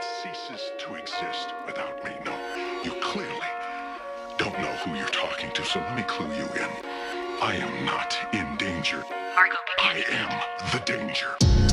Ceases to exist without me. No, you clearly don't know who you're talking to, so let me clue you in. I am not in danger. Marco I am the danger.